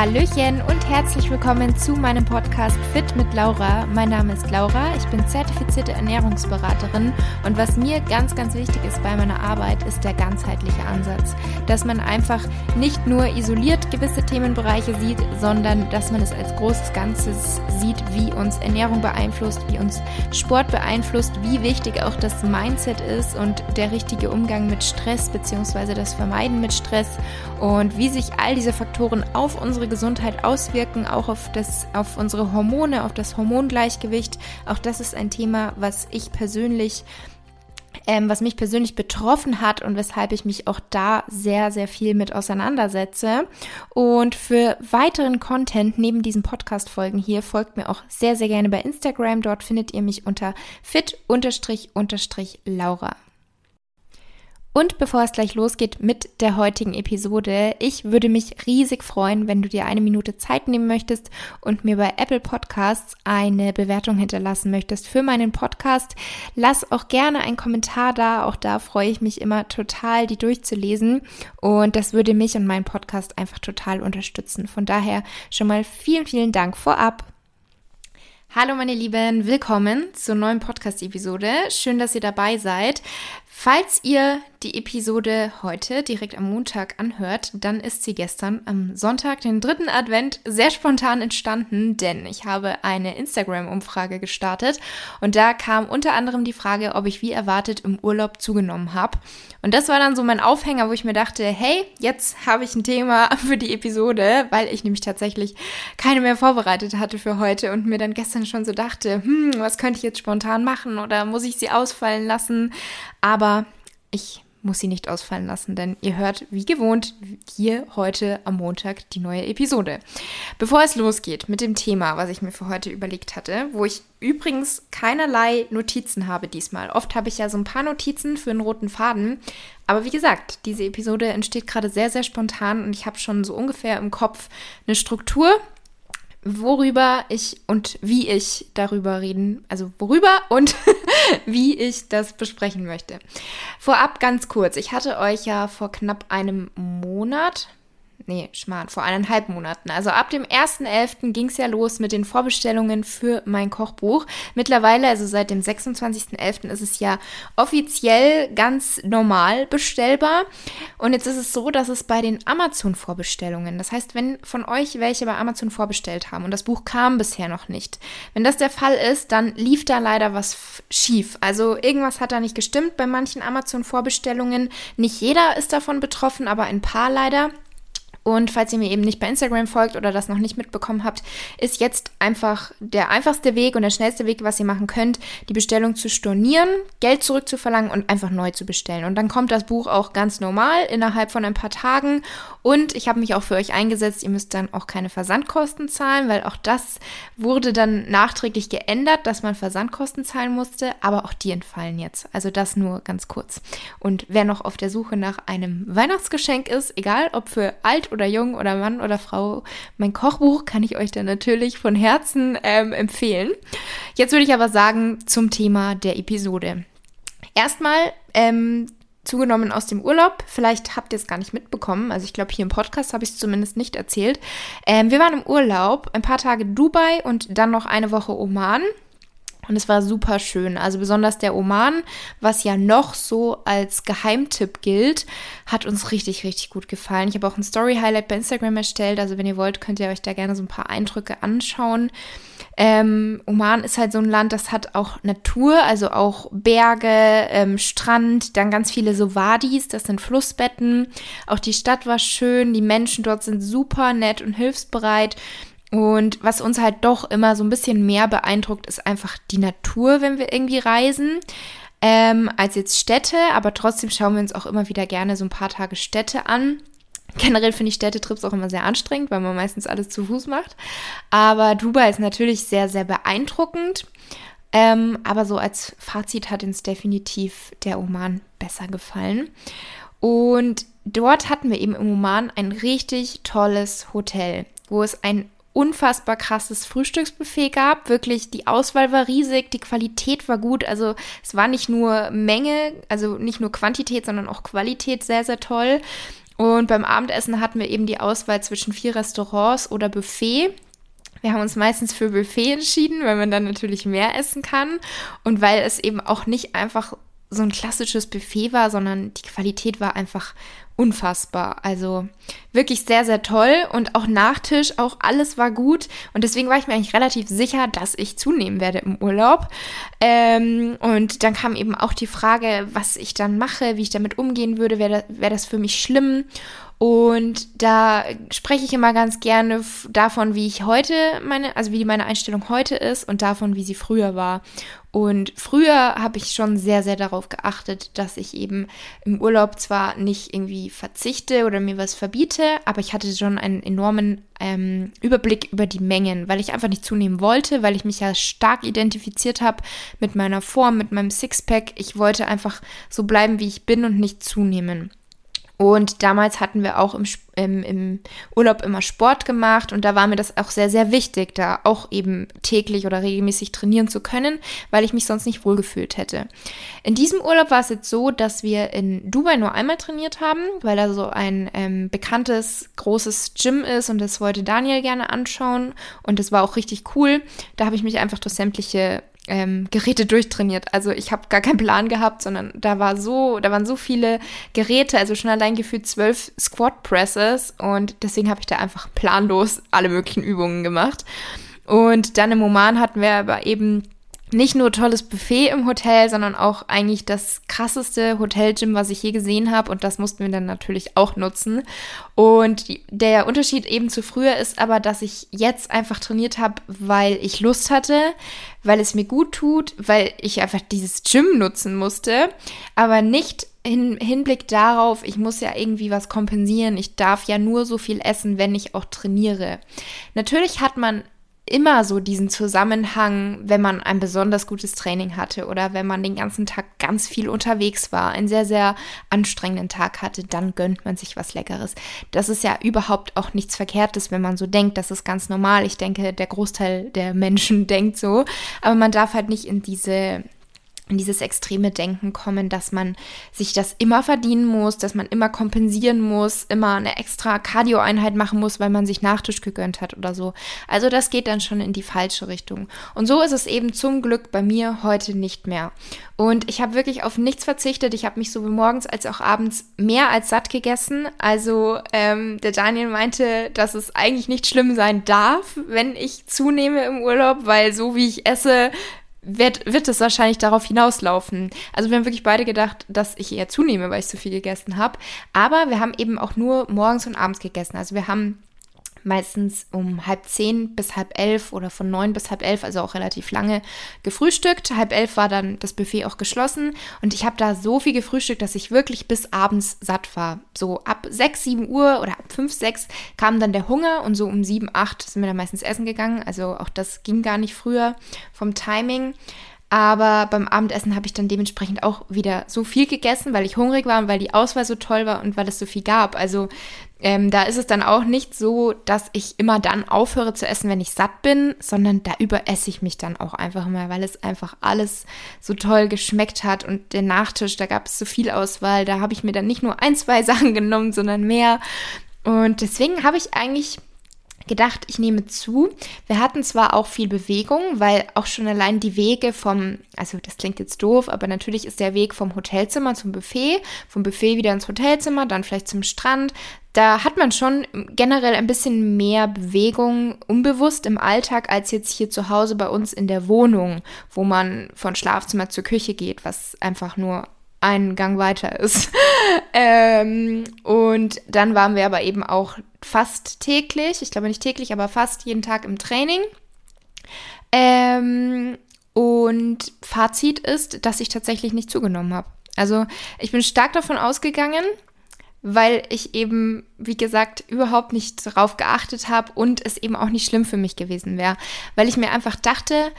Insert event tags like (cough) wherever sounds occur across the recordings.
Hallöchen und herzlich willkommen zu meinem Podcast Fit mit Laura. Mein Name ist Laura, ich bin zertifizierte Ernährungsberaterin und was mir ganz, ganz wichtig ist bei meiner Arbeit, ist der ganzheitliche Ansatz. Dass man einfach nicht nur isoliert gewisse Themenbereiche sieht, sondern dass man es als großes Ganzes sieht, wie uns Ernährung beeinflusst, wie uns Sport beeinflusst, wie wichtig auch das Mindset ist und der richtige Umgang mit Stress bzw. das Vermeiden mit Stress und wie sich all diese Faktoren auf unsere Gesundheit auswirken, auch auf, das, auf unsere Hormone, auf das Hormongleichgewicht. Auch das ist ein Thema, was ich persönlich ähm, was mich persönlich betroffen hat und weshalb ich mich auch da sehr, sehr viel mit auseinandersetze. Und für weiteren Content neben diesen Podcast-Folgen hier folgt mir auch sehr, sehr gerne bei Instagram. Dort findet ihr mich unter fit-laura. Und bevor es gleich losgeht mit der heutigen Episode, ich würde mich riesig freuen, wenn du dir eine Minute Zeit nehmen möchtest und mir bei Apple Podcasts eine Bewertung hinterlassen möchtest für meinen Podcast. Lass auch gerne einen Kommentar da, auch da freue ich mich immer total, die durchzulesen und das würde mich und meinen Podcast einfach total unterstützen. Von daher schon mal vielen, vielen Dank vorab. Hallo meine Lieben, willkommen zur neuen Podcast-Episode. Schön, dass ihr dabei seid. Falls ihr die Episode heute direkt am Montag anhört, dann ist sie gestern am Sonntag, den dritten Advent, sehr spontan entstanden, denn ich habe eine Instagram-Umfrage gestartet und da kam unter anderem die Frage, ob ich wie erwartet im Urlaub zugenommen habe. Und das war dann so mein Aufhänger, wo ich mir dachte, hey, jetzt habe ich ein Thema (laughs) für die Episode, weil ich nämlich tatsächlich keine mehr vorbereitet hatte für heute und mir dann gestern schon so dachte, hm, was könnte ich jetzt spontan machen oder muss ich sie ausfallen lassen? Aber ich muss sie nicht ausfallen lassen, denn ihr hört wie gewohnt hier heute am Montag die neue Episode. Bevor es losgeht mit dem Thema, was ich mir für heute überlegt hatte, wo ich übrigens keinerlei Notizen habe diesmal. Oft habe ich ja so ein paar Notizen für einen roten Faden, aber wie gesagt, diese Episode entsteht gerade sehr, sehr spontan und ich habe schon so ungefähr im Kopf eine Struktur, worüber ich und wie ich darüber reden, also worüber und (laughs) (laughs) wie ich das besprechen möchte. Vorab ganz kurz, ich hatte euch ja vor knapp einem Monat, nee, Schmarrn, vor eineinhalb Monaten. Also ab dem 1.11. ging es ja los mit den Vorbestellungen für mein Kochbuch. Mittlerweile, also seit dem 26.11. ist es ja offiziell ganz normal bestellbar. Und jetzt ist es so, dass es bei den Amazon-Vorbestellungen, das heißt, wenn von euch welche bei Amazon vorbestellt haben und das Buch kam bisher noch nicht, wenn das der Fall ist, dann lief da leider was schief. Also irgendwas hat da nicht gestimmt bei manchen Amazon-Vorbestellungen. Nicht jeder ist davon betroffen, aber ein paar leider. Und falls ihr mir eben nicht bei Instagram folgt oder das noch nicht mitbekommen habt, ist jetzt einfach der einfachste Weg und der schnellste Weg, was ihr machen könnt, die Bestellung zu stornieren, Geld zurückzuverlangen und einfach neu zu bestellen. Und dann kommt das Buch auch ganz normal innerhalb von ein paar Tagen. Und ich habe mich auch für euch eingesetzt, ihr müsst dann auch keine Versandkosten zahlen, weil auch das wurde dann nachträglich geändert, dass man Versandkosten zahlen musste, aber auch die entfallen jetzt. Also das nur ganz kurz. Und wer noch auf der Suche nach einem Weihnachtsgeschenk ist, egal ob für alt oder jung oder Mann oder Frau, mein Kochbuch kann ich euch dann natürlich von Herzen ähm, empfehlen. Jetzt würde ich aber sagen zum Thema der Episode. Erstmal ähm, zugenommen aus dem Urlaub. Vielleicht habt ihr es gar nicht mitbekommen. Also ich glaube, hier im Podcast habe ich es zumindest nicht erzählt. Ähm, wir waren im Urlaub, ein paar Tage Dubai und dann noch eine Woche Oman. Und es war super schön. Also besonders der Oman, was ja noch so als Geheimtipp gilt, hat uns richtig, richtig gut gefallen. Ich habe auch ein Story-Highlight bei Instagram erstellt. Also wenn ihr wollt, könnt ihr euch da gerne so ein paar Eindrücke anschauen. Ähm, Oman ist halt so ein Land, das hat auch Natur, also auch Berge, ähm, Strand, dann ganz viele so Wadis, das sind Flussbetten. Auch die Stadt war schön, die Menschen dort sind super nett und hilfsbereit. Und was uns halt doch immer so ein bisschen mehr beeindruckt, ist einfach die Natur, wenn wir irgendwie reisen, ähm, als jetzt Städte. Aber trotzdem schauen wir uns auch immer wieder gerne so ein paar Tage Städte an. Generell finde ich Städtetrips auch immer sehr anstrengend, weil man meistens alles zu Fuß macht. Aber Dubai ist natürlich sehr, sehr beeindruckend. Ähm, aber so als Fazit hat uns definitiv der Oman besser gefallen. Und dort hatten wir eben im Oman ein richtig tolles Hotel, wo es ein unfassbar krasses Frühstücksbuffet gab. Wirklich, die Auswahl war riesig, die Qualität war gut. Also es war nicht nur Menge, also nicht nur Quantität, sondern auch Qualität sehr, sehr toll. Und beim Abendessen hatten wir eben die Auswahl zwischen vier Restaurants oder Buffet. Wir haben uns meistens für Buffet entschieden, weil man dann natürlich mehr essen kann und weil es eben auch nicht einfach so ein klassisches Buffet war, sondern die Qualität war einfach unfassbar. Also wirklich sehr, sehr toll und auch Nachtisch, auch alles war gut und deswegen war ich mir eigentlich relativ sicher, dass ich zunehmen werde im Urlaub. Ähm, und dann kam eben auch die Frage, was ich dann mache, wie ich damit umgehen würde, wäre das, wär das für mich schlimm und da spreche ich immer ganz gerne davon, wie ich heute meine, also wie meine Einstellung heute ist und davon, wie sie früher war. Und früher habe ich schon sehr, sehr darauf geachtet, dass ich eben im Urlaub zwar nicht irgendwie verzichte oder mir was verbiete, aber ich hatte schon einen enormen ähm, Überblick über die Mengen, weil ich einfach nicht zunehmen wollte, weil ich mich ja stark identifiziert habe mit meiner Form, mit meinem Sixpack. Ich wollte einfach so bleiben, wie ich bin und nicht zunehmen. Und damals hatten wir auch im, im, im, Urlaub immer Sport gemacht und da war mir das auch sehr, sehr wichtig, da auch eben täglich oder regelmäßig trainieren zu können, weil ich mich sonst nicht wohlgefühlt hätte. In diesem Urlaub war es jetzt so, dass wir in Dubai nur einmal trainiert haben, weil da so ein ähm, bekanntes, großes Gym ist und das wollte Daniel gerne anschauen und das war auch richtig cool. Da habe ich mich einfach durch sämtliche ähm, Geräte durchtrainiert. Also ich habe gar keinen Plan gehabt, sondern da war so, da waren so viele Geräte, also schon allein gefühlt zwölf Squat Presses und deswegen habe ich da einfach planlos alle möglichen Übungen gemacht. Und dann im Oman hatten wir aber eben nicht nur tolles Buffet im Hotel, sondern auch eigentlich das krasseste Hotelgym, was ich je gesehen habe. Und das mussten wir dann natürlich auch nutzen. Und der Unterschied eben zu früher ist aber, dass ich jetzt einfach trainiert habe, weil ich Lust hatte, weil es mir gut tut, weil ich einfach dieses Gym nutzen musste, aber nicht in Hinblick darauf, ich muss ja irgendwie was kompensieren, ich darf ja nur so viel essen, wenn ich auch trainiere. Natürlich hat man immer so diesen Zusammenhang, wenn man ein besonders gutes Training hatte oder wenn man den ganzen Tag ganz viel unterwegs war, einen sehr, sehr anstrengenden Tag hatte, dann gönnt man sich was Leckeres. Das ist ja überhaupt auch nichts Verkehrtes, wenn man so denkt. Das ist ganz normal. Ich denke, der Großteil der Menschen (laughs) denkt so. Aber man darf halt nicht in diese in dieses extreme Denken kommen, dass man sich das immer verdienen muss, dass man immer kompensieren muss, immer eine extra Cardio-Einheit machen muss, weil man sich Nachtisch gegönnt hat oder so. Also das geht dann schon in die falsche Richtung. Und so ist es eben zum Glück bei mir heute nicht mehr. Und ich habe wirklich auf nichts verzichtet. Ich habe mich sowohl morgens als auch abends mehr als satt gegessen. Also ähm, der Daniel meinte, dass es eigentlich nicht schlimm sein darf, wenn ich zunehme im Urlaub, weil so wie ich esse, wird, wird es wahrscheinlich darauf hinauslaufen. Also wir haben wirklich beide gedacht, dass ich eher zunehme, weil ich so viel gegessen habe. Aber wir haben eben auch nur morgens und abends gegessen. Also wir haben meistens um halb zehn bis halb elf oder von neun bis halb elf, also auch relativ lange gefrühstückt. Halb elf war dann das Buffet auch geschlossen und ich habe da so viel gefrühstückt, dass ich wirklich bis abends satt war. So ab sechs, sieben Uhr oder ab fünf, sechs kam dann der Hunger und so um sieben, acht sind wir dann meistens essen gegangen. Also auch das ging gar nicht früher vom Timing. Aber beim Abendessen habe ich dann dementsprechend auch wieder so viel gegessen, weil ich hungrig war und weil die Auswahl so toll war und weil es so viel gab. Also ähm, da ist es dann auch nicht so, dass ich immer dann aufhöre zu essen, wenn ich satt bin, sondern da überesse ich mich dann auch einfach mal, weil es einfach alles so toll geschmeckt hat und der Nachtisch, da gab es so viel Auswahl, da habe ich mir dann nicht nur ein, zwei (laughs) Sachen genommen, sondern mehr. Und deswegen habe ich eigentlich gedacht, ich nehme zu. Wir hatten zwar auch viel Bewegung, weil auch schon allein die Wege vom, also das klingt jetzt doof, aber natürlich ist der Weg vom Hotelzimmer zum Buffet, vom Buffet wieder ins Hotelzimmer, dann vielleicht zum Strand. Da hat man schon generell ein bisschen mehr Bewegung unbewusst im Alltag als jetzt hier zu Hause bei uns in der Wohnung, wo man von Schlafzimmer zur Küche geht, was einfach nur einen Gang weiter ist. (laughs) ähm, und dann waren wir aber eben auch fast täglich, ich glaube nicht täglich, aber fast jeden Tag im Training. Ähm, und Fazit ist, dass ich tatsächlich nicht zugenommen habe. Also ich bin stark davon ausgegangen, weil ich eben, wie gesagt, überhaupt nicht darauf geachtet habe und es eben auch nicht schlimm für mich gewesen wäre. Weil ich mir einfach dachte,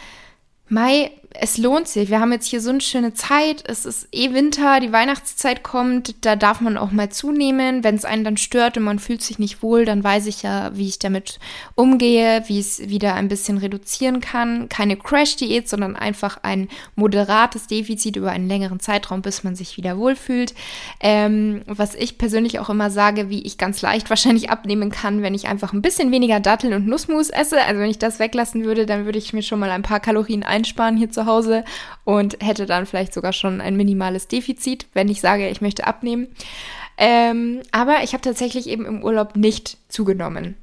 Mai, es lohnt sich. Wir haben jetzt hier so eine schöne Zeit. Es ist eh Winter, die Weihnachtszeit kommt. Da darf man auch mal zunehmen. Wenn es einen dann stört und man fühlt sich nicht wohl, dann weiß ich ja, wie ich damit umgehe, wie ich es wieder ein bisschen reduzieren kann. Keine Crash-Diät, sondern einfach ein moderates Defizit über einen längeren Zeitraum, bis man sich wieder wohlfühlt. Ähm, was ich persönlich auch immer sage, wie ich ganz leicht wahrscheinlich abnehmen kann, wenn ich einfach ein bisschen weniger Datteln und Nussmus esse. Also wenn ich das weglassen würde, dann würde ich mir schon mal ein paar Kalorien einsparen hier Hause und hätte dann vielleicht sogar schon ein minimales Defizit, wenn ich sage, ich möchte abnehmen. Ähm, aber ich habe tatsächlich eben im Urlaub nicht zugenommen.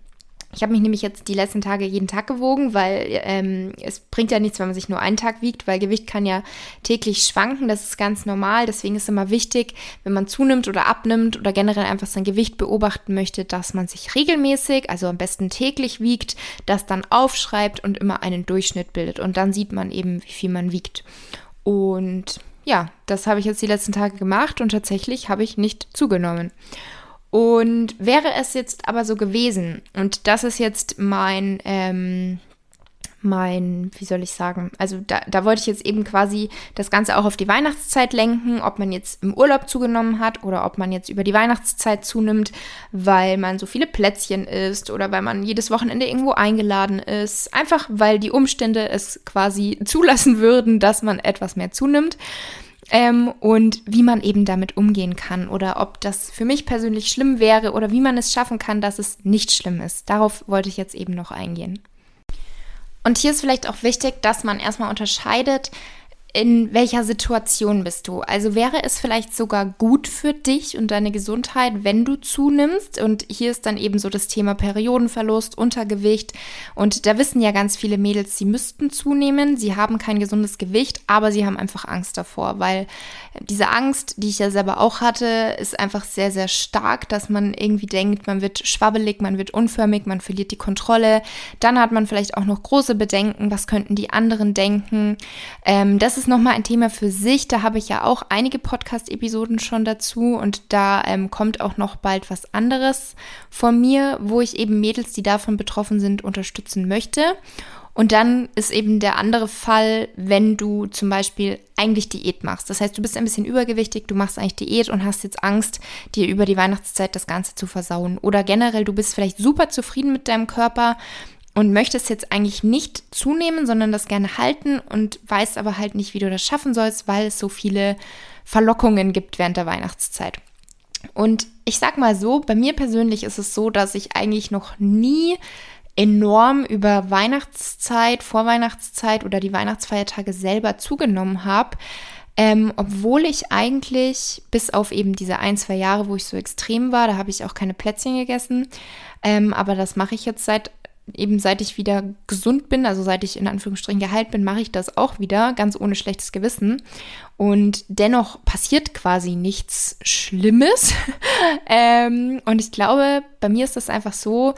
Ich habe mich nämlich jetzt die letzten Tage jeden Tag gewogen, weil ähm, es bringt ja nichts, wenn man sich nur einen Tag wiegt, weil Gewicht kann ja täglich schwanken. Das ist ganz normal. Deswegen ist immer wichtig, wenn man zunimmt oder abnimmt oder generell einfach sein Gewicht beobachten möchte, dass man sich regelmäßig, also am besten täglich wiegt, das dann aufschreibt und immer einen Durchschnitt bildet. Und dann sieht man eben, wie viel man wiegt. Und ja, das habe ich jetzt die letzten Tage gemacht und tatsächlich habe ich nicht zugenommen. Und wäre es jetzt aber so gewesen, und das ist jetzt mein, ähm, mein, wie soll ich sagen, also da, da wollte ich jetzt eben quasi das Ganze auch auf die Weihnachtszeit lenken, ob man jetzt im Urlaub zugenommen hat oder ob man jetzt über die Weihnachtszeit zunimmt, weil man so viele Plätzchen isst oder weil man jedes Wochenende irgendwo eingeladen ist. Einfach weil die Umstände es quasi (laughs) zulassen würden, dass man etwas mehr zunimmt ähm, und wie man eben damit umgehen kann oder ob das für mich persönlich schlimm wäre oder wie man es schaffen kann, dass es nicht schlimm ist. Darauf wollte ich jetzt eben noch eingehen. Und hier ist vielleicht auch wichtig, dass man erstmal unterscheidet, in welcher Situation bist du? Also wäre es vielleicht sogar gut für dich und deine Gesundheit, wenn du zunimmst? Und hier ist dann eben so das Thema Periodenverlust, Untergewicht. Und da wissen ja ganz viele Mädels, sie müssten zunehmen. Sie haben kein gesundes Gewicht, aber sie haben einfach Angst davor, weil diese Angst, die ich ja selber auch hatte, ist einfach sehr, sehr stark, dass man irgendwie denkt, man wird schwabbelig, man wird unförmig, man verliert die Kontrolle. Dann hat man vielleicht auch noch große Bedenken, was könnten die anderen denken. Ähm, das ist nochmal ein Thema für sich. Da habe ich ja auch einige Podcast-Episoden schon dazu und da ähm, kommt auch noch bald was anderes von mir, wo ich eben Mädels, die davon betroffen sind, unterstützen möchte. Und dann ist eben der andere Fall, wenn du zum Beispiel eigentlich Diät machst. Das heißt, du bist ein bisschen übergewichtig, du machst eigentlich Diät und hast jetzt Angst, dir über die Weihnachtszeit das Ganze zu versauen. Oder generell, du bist vielleicht super zufrieden mit deinem Körper und möchtest jetzt eigentlich nicht zunehmen, sondern das gerne halten und weißt aber halt nicht, wie du das schaffen sollst, weil es so viele Verlockungen gibt während der Weihnachtszeit. Und ich sag mal so, bei mir persönlich ist es so, dass ich eigentlich noch nie enorm über Weihnachtszeit, Vorweihnachtszeit oder die Weihnachtsfeiertage selber zugenommen habe. Ähm, obwohl ich eigentlich bis auf eben diese ein, zwei Jahre, wo ich so extrem war, da habe ich auch keine Plätzchen gegessen. Ähm, aber das mache ich jetzt seit eben seit ich wieder gesund bin, also seit ich in Anführungsstrichen geheilt bin, mache ich das auch wieder, ganz ohne schlechtes Gewissen. Und dennoch passiert quasi nichts Schlimmes. (laughs) ähm, und ich glaube, bei mir ist das einfach so,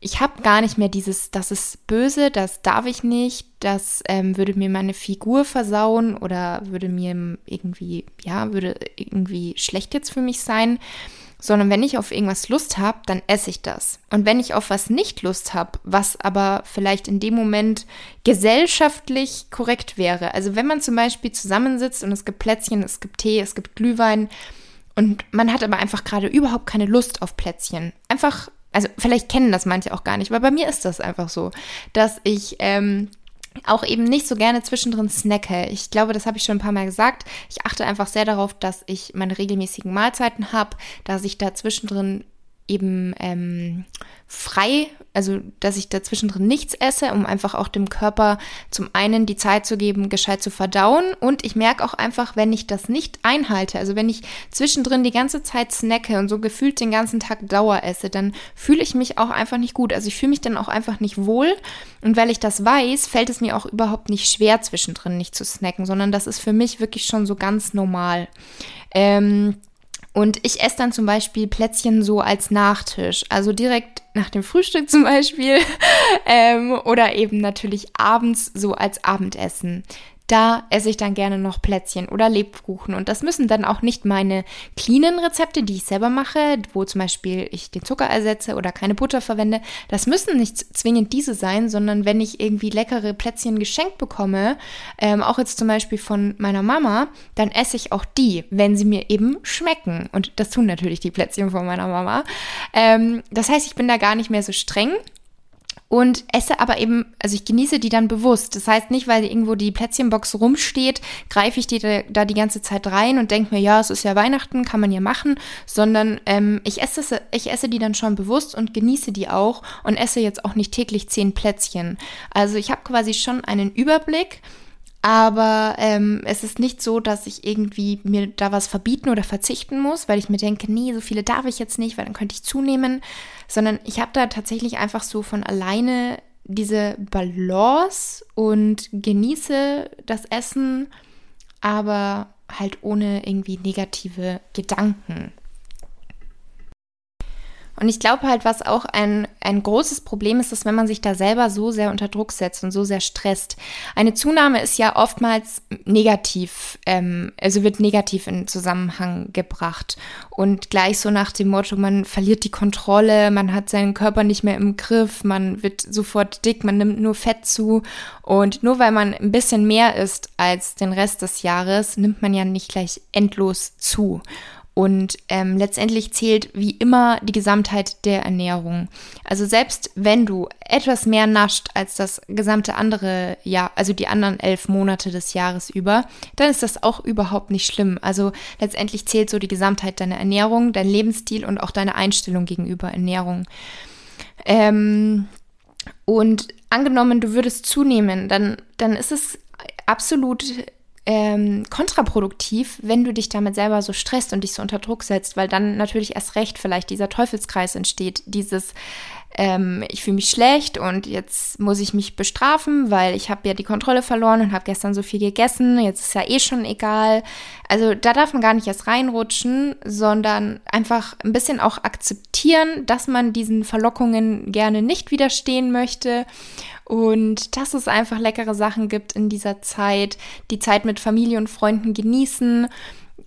ich habe gar nicht mehr dieses, das ist böse, das darf ich nicht, das ähm, würde mir meine Figur versauen oder würde mir irgendwie, ja, würde irgendwie schlecht jetzt für mich sein, sondern wenn ich auf irgendwas Lust habe, dann esse ich das. Und wenn ich auf was nicht Lust habe, was aber vielleicht in dem Moment gesellschaftlich korrekt wäre, also wenn man zum Beispiel zusammensitzt und es gibt Plätzchen, es gibt Tee, es gibt Glühwein, und man hat aber einfach gerade überhaupt keine Lust auf Plätzchen. Einfach also vielleicht kennen das manche auch gar nicht, weil bei mir ist das einfach so, dass ich ähm, auch eben nicht so gerne zwischendrin snacke. Ich glaube, das habe ich schon ein paar Mal gesagt. Ich achte einfach sehr darauf, dass ich meine regelmäßigen Mahlzeiten habe, dass ich da zwischendrin eben ähm, frei, also dass ich dazwischen drin nichts esse, um einfach auch dem Körper zum einen die Zeit zu geben, gescheit zu verdauen. Und ich merke auch einfach, wenn ich das nicht einhalte, also wenn ich zwischendrin die ganze Zeit snacke und so gefühlt den ganzen Tag Dauer esse, dann fühle ich mich auch einfach nicht gut. Also ich fühle mich dann auch einfach nicht wohl. Und weil ich das weiß, fällt es mir auch überhaupt nicht schwer, zwischendrin nicht zu snacken, sondern das ist für mich wirklich schon so ganz normal. Ähm, und ich esse dann zum Beispiel Plätzchen so als Nachtisch, also direkt nach dem Frühstück zum Beispiel (laughs) ähm, oder eben natürlich abends so als Abendessen. Da esse ich dann gerne noch Plätzchen oder Lebkuchen. Und das müssen dann auch nicht meine cleanen Rezepte, die ich selber mache, wo zum Beispiel ich den Zucker ersetze oder keine Butter verwende. Das müssen nicht zwingend diese sein, sondern wenn ich irgendwie leckere Plätzchen geschenkt bekomme, ähm, auch jetzt zum Beispiel von meiner Mama, dann esse ich auch die, wenn sie mir eben schmecken. Und das tun natürlich die Plätzchen von meiner Mama. Ähm, das heißt, ich bin da gar nicht mehr so streng und esse aber eben, also ich genieße die dann bewusst. Das heißt nicht, weil irgendwo die Plätzchenbox rumsteht, greife ich die da, die ganze Zeit rein und denke mir, ja, es ist ja Weihnachten, kann man ja machen, sondern ähm, ich, esse, ich esse die dann schon bewusst und genieße die auch und esse jetzt auch nicht täglich zehn Plätzchen. Also ich habe quasi schon einen Überblick aber ähm, es ist nicht so, dass ich irgendwie mir da was verbieten oder verzichten muss, weil ich mir denke, nee, so viele darf ich jetzt nicht, weil dann könnte ich zunehmen, sondern ich habe da tatsächlich einfach so von alleine diese Balance und genieße das Essen, aber halt ohne irgendwie negative Gedanken. Und ich glaube halt, was auch ein, ein großes Problem ist, ist, wenn man sich da selber so sehr unter Druck setzt und so sehr stresst. Eine Zunahme ist ja oftmals negativ, ähm, also wird negativ in Zusammenhang gebracht. Und gleich so nach dem Motto, man verliert die Kontrolle, man hat seinen Körper nicht mehr im Griff, man wird sofort dick, man nimmt nur Fett zu. Und nur weil man ein bisschen mehr isst als den Rest des Jahres, nimmt man ja nicht gleich endlos zu. Und ähm, letztendlich zählt wie immer die Gesamtheit der Ernährung. Also selbst wenn du etwas mehr nascht als das gesamte andere Jahr, also die anderen elf Monate des Jahres über, dann ist das auch überhaupt nicht schlimm. Also letztendlich zählt so die Gesamtheit deiner Ernährung, dein Lebensstil und auch deine Einstellung gegenüber Ernährung. Ähm, und angenommen, du würdest zunehmen, dann, dann ist es absolut ähm, kontraproduktiv, wenn du dich damit selber so stresst und dich so unter Druck setzt, weil dann natürlich erst recht vielleicht dieser Teufelskreis entsteht, dieses ähm, ich fühle mich schlecht und jetzt muss ich mich bestrafen, weil ich habe ja die Kontrolle verloren und habe gestern so viel gegessen, jetzt ist ja eh schon egal. Also da darf man gar nicht erst reinrutschen, sondern einfach ein bisschen auch akzeptieren, dass man diesen Verlockungen gerne nicht widerstehen möchte und dass es einfach leckere Sachen gibt in dieser Zeit, die Zeit mit Familie und Freunden genießen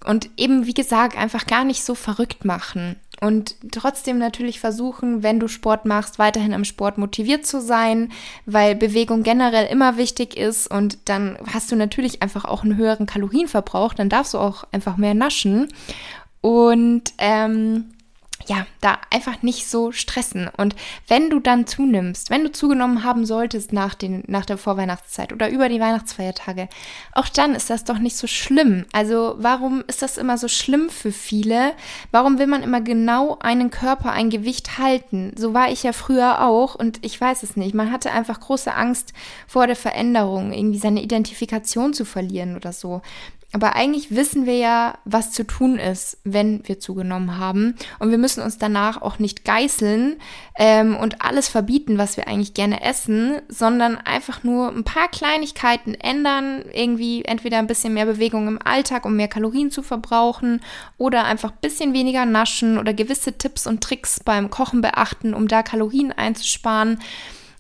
und eben, wie gesagt, einfach gar nicht so verrückt machen. Und trotzdem natürlich versuchen, wenn du Sport machst, weiterhin am Sport motiviert zu sein, weil Bewegung generell immer wichtig ist und dann hast du natürlich einfach auch einen höheren Kalorienverbrauch, dann darfst du auch einfach mehr naschen. Und ähm, ja, da einfach nicht so stressen. Und wenn du dann zunimmst, wenn du zugenommen haben solltest nach, den, nach der Vorweihnachtszeit oder über die Weihnachtsfeiertage, auch dann ist das doch nicht so schlimm. Also warum ist das immer so schlimm für viele? Warum will man immer genau einen Körper, ein Gewicht halten? So war ich ja früher auch und ich weiß es nicht. Man hatte einfach große Angst vor der Veränderung, irgendwie seine Identifikation zu verlieren oder so. Aber eigentlich wissen wir ja, was zu tun ist, wenn wir zugenommen haben. Und wir müssen uns danach auch nicht geißeln ähm, und alles verbieten, was wir eigentlich gerne essen, sondern einfach nur ein paar Kleinigkeiten ändern. Irgendwie entweder ein bisschen mehr Bewegung im Alltag, um mehr Kalorien zu verbrauchen, oder einfach ein bisschen weniger naschen oder gewisse Tipps und Tricks beim Kochen beachten, um da Kalorien einzusparen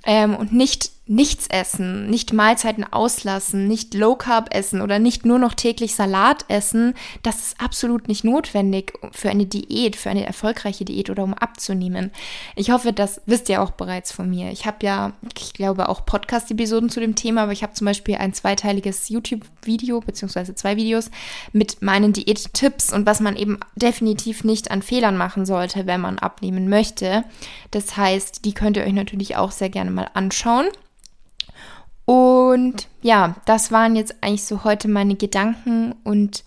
ähm, und nicht nichts essen, nicht Mahlzeiten auslassen, nicht Low Carb essen oder nicht nur noch täglich Salat essen, das ist absolut nicht notwendig für eine Diät, für eine erfolgreiche Diät oder um abzunehmen. Ich hoffe, das wisst ihr auch bereits von mir. Ich habe ja, ich glaube, auch Podcast-Episoden zu dem Thema, aber ich habe zum Beispiel ein zweiteiliges YouTube-Video beziehungsweise zwei Videos mit meinen Diät-Tipps und was man eben definitiv nicht an Fehlern machen sollte, wenn man abnehmen möchte. Das heißt, die könnt ihr euch natürlich auch sehr gerne mal anschauen. Und ja, das waren jetzt eigentlich so heute meine Gedanken und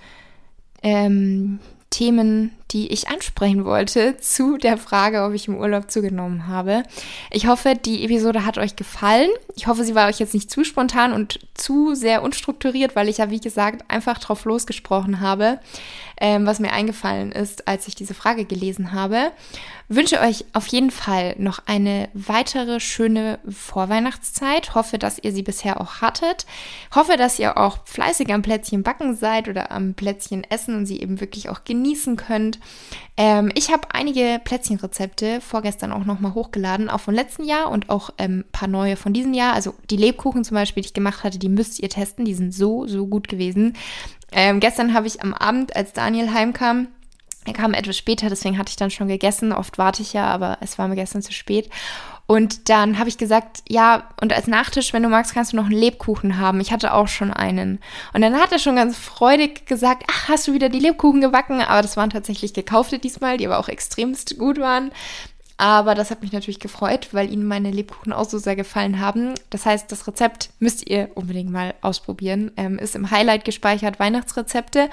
ähm, Themen, die ich ansprechen wollte zu der Frage, ob ich im Urlaub zugenommen habe. Ich hoffe, die Episode hat euch gefallen. Ich hoffe, sie war euch jetzt nicht zu spontan und zu sehr unstrukturiert, weil ich ja, wie gesagt, einfach drauf losgesprochen habe, ähm, was mir eingefallen ist, als ich diese Frage gelesen habe. Wünsche euch auf jeden Fall noch eine weitere schöne Vorweihnachtszeit. Hoffe, dass ihr sie bisher auch hattet. Hoffe, dass ihr auch fleißig am Plätzchen backen seid oder am Plätzchen essen und sie eben wirklich auch genießen könnt. Ähm, ich habe einige Plätzchenrezepte vorgestern auch nochmal hochgeladen, auch vom letzten Jahr und auch ein ähm, paar neue von diesem Jahr. Also die Lebkuchen zum Beispiel, die ich gemacht hatte, die müsst ihr testen. Die sind so, so gut gewesen. Ähm, gestern habe ich am Abend, als Daniel heimkam, er kam etwas später, deswegen hatte ich dann schon gegessen. Oft warte ich ja, aber es war mir gestern zu spät. Und dann habe ich gesagt, ja, und als Nachtisch, wenn du magst, kannst du noch einen Lebkuchen haben. Ich hatte auch schon einen. Und dann hat er schon ganz freudig gesagt, ach, hast du wieder die Lebkuchen gebacken? Aber das waren tatsächlich gekaufte diesmal, die aber auch extremst gut waren. Aber das hat mich natürlich gefreut, weil Ihnen meine Lebkuchen auch so sehr gefallen haben. Das heißt, das Rezept müsst ihr unbedingt mal ausprobieren. Ähm, ist im Highlight gespeichert, Weihnachtsrezepte.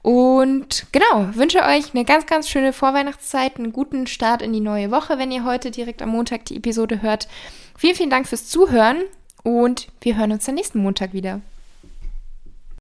Und genau, wünsche euch eine ganz, ganz schöne Vorweihnachtszeit, einen guten Start in die neue Woche, wenn ihr heute direkt am Montag die Episode hört. Vielen, vielen Dank fürs Zuhören und wir hören uns dann nächsten Montag wieder.